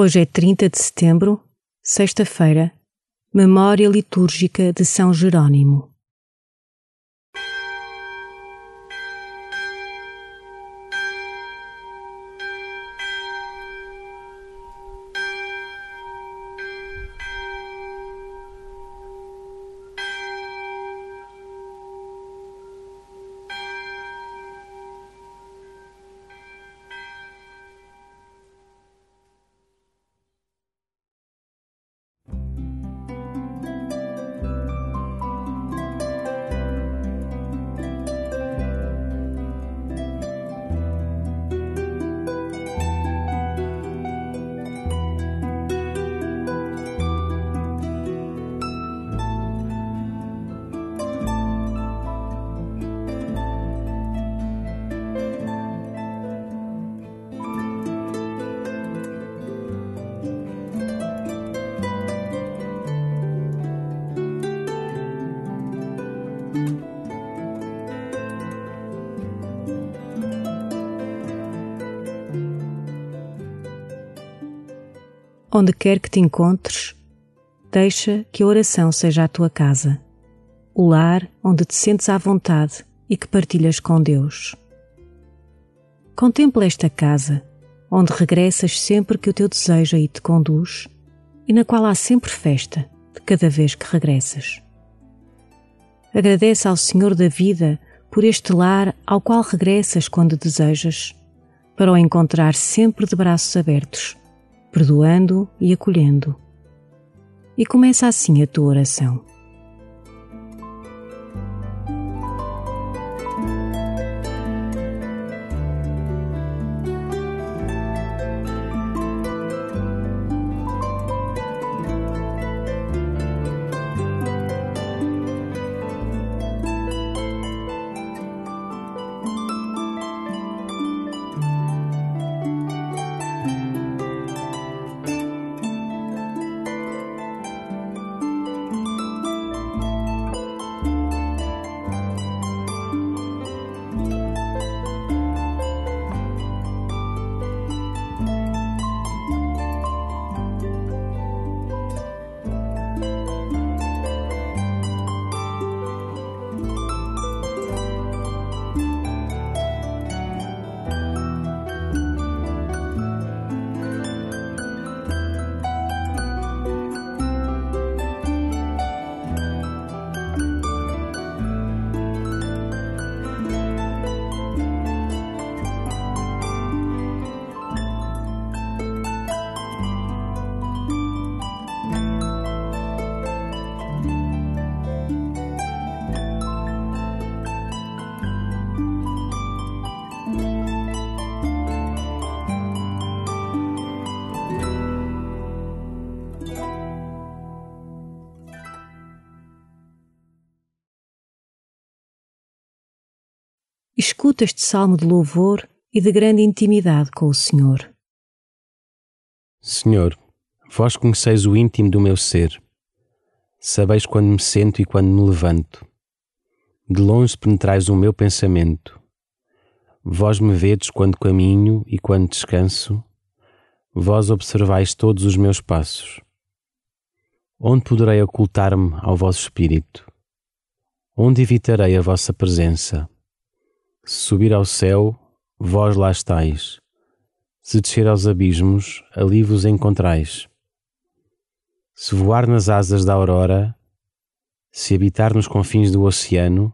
Hoje é 30 de setembro, sexta-feira, memória litúrgica de São Jerônimo. Onde quer que te encontres, deixa que a oração seja a tua casa, o lar onde te sentes à vontade e que partilhas com Deus. Contempla esta casa, onde regressas sempre que o teu desejo aí te conduz e na qual há sempre festa de cada vez que regressas. Agradece ao Senhor da vida por este lar ao qual regressas quando desejas, para o encontrar sempre de braços abertos perdoando e acolhendo. E começa assim a tua oração. Escuta este salmo de louvor e de grande intimidade com o Senhor. Senhor, vós conheceis o íntimo do meu ser. Sabeis quando me sento e quando me levanto. De longe penetrais o meu pensamento. Vós me vedes quando caminho e quando descanso. Vós observais todos os meus passos. Onde poderei ocultar-me ao vosso espírito? Onde evitarei a vossa presença? Se subir ao céu, vós lá estáis. Se descer aos abismos, ali vos encontrais. Se voar nas asas da aurora, se habitar nos confins do oceano,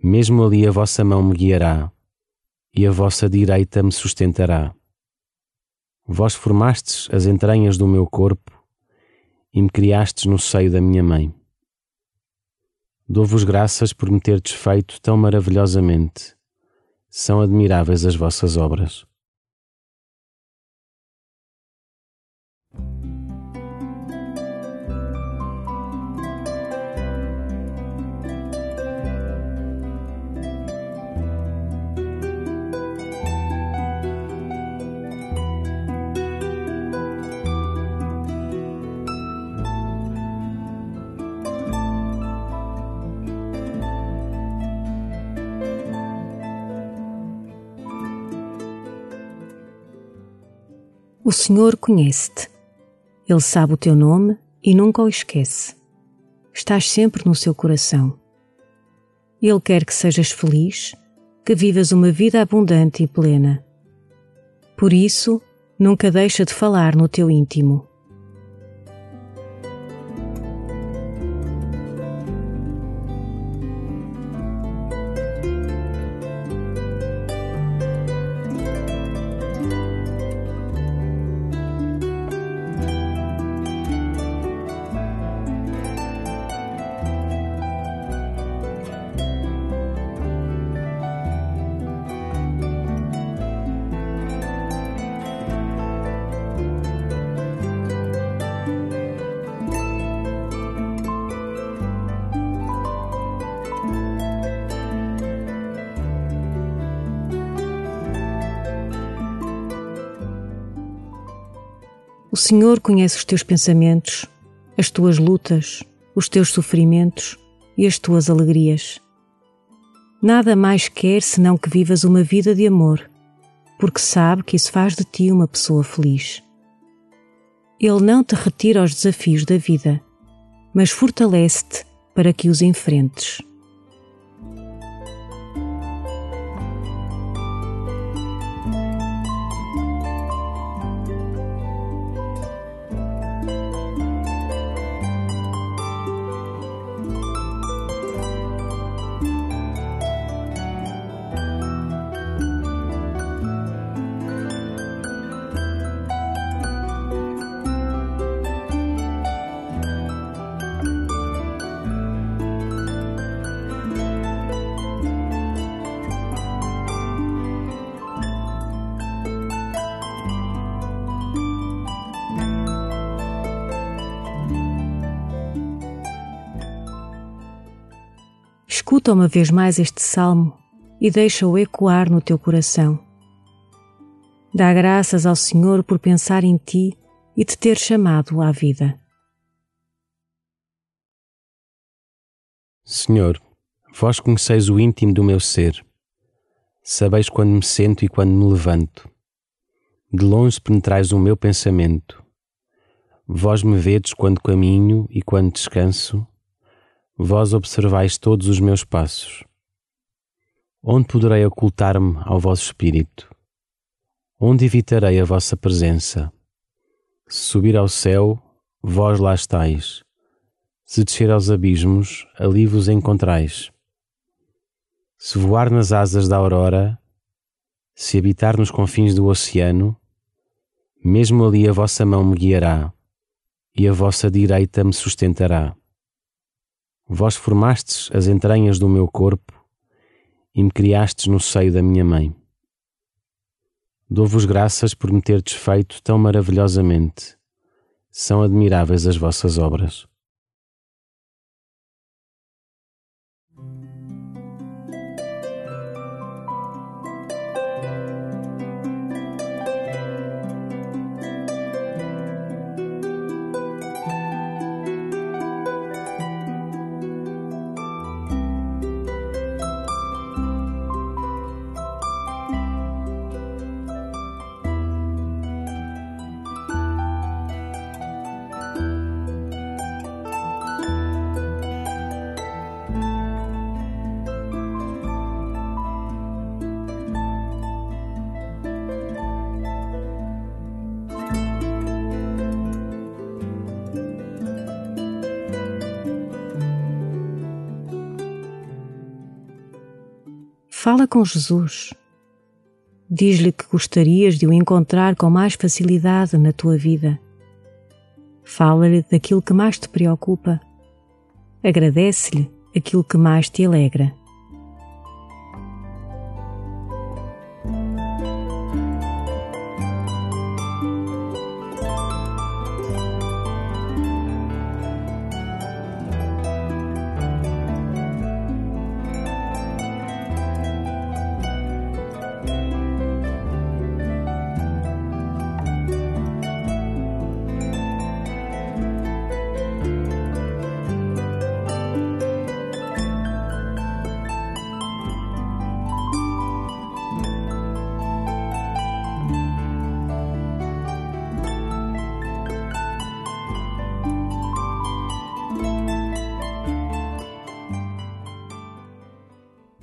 mesmo ali a vossa mão me guiará e a vossa direita me sustentará. Vós formastes as entranhas do meu corpo e me criastes no seio da minha mãe. Dou-vos graças por me ter desfeito tão maravilhosamente. São admiráveis as vossas obras. O Senhor conhece-te. Ele sabe o teu nome e nunca o esquece. Estás sempre no seu coração. Ele quer que sejas feliz, que vivas uma vida abundante e plena. Por isso, nunca deixa de falar no teu íntimo. O Senhor conhece os teus pensamentos, as tuas lutas, os teus sofrimentos e as tuas alegrias. Nada mais quer senão que vivas uma vida de amor, porque sabe que isso faz de ti uma pessoa feliz. Ele não te retira aos desafios da vida, mas fortalece-te para que os enfrentes. Escuta uma vez mais este salmo e deixa-o ecoar no teu coração. Dá graças ao Senhor por pensar em ti e te ter chamado à vida. Senhor, vós conheceis o íntimo do meu ser. Sabeis quando me sento e quando me levanto. De longe penetrais o meu pensamento. Vós me vedes quando caminho e quando descanso Vós observais todos os meus passos. Onde poderei ocultar-me ao vosso espírito? Onde evitarei a vossa presença? Se subir ao céu, vós lá estáis. Se descer aos abismos, ali vos encontrais. Se voar nas asas da aurora, se habitar nos confins do oceano, mesmo ali a vossa mão me guiará e a vossa direita me sustentará. Vós formastes as entranhas do meu corpo e me criastes no seio da minha mãe. Dou-vos graças por me ter desfeito tão maravilhosamente. São admiráveis as vossas obras. Fala com Jesus. Diz-lhe que gostarias de o encontrar com mais facilidade na tua vida. Fala-lhe daquilo que mais te preocupa. Agradece-lhe aquilo que mais te alegra.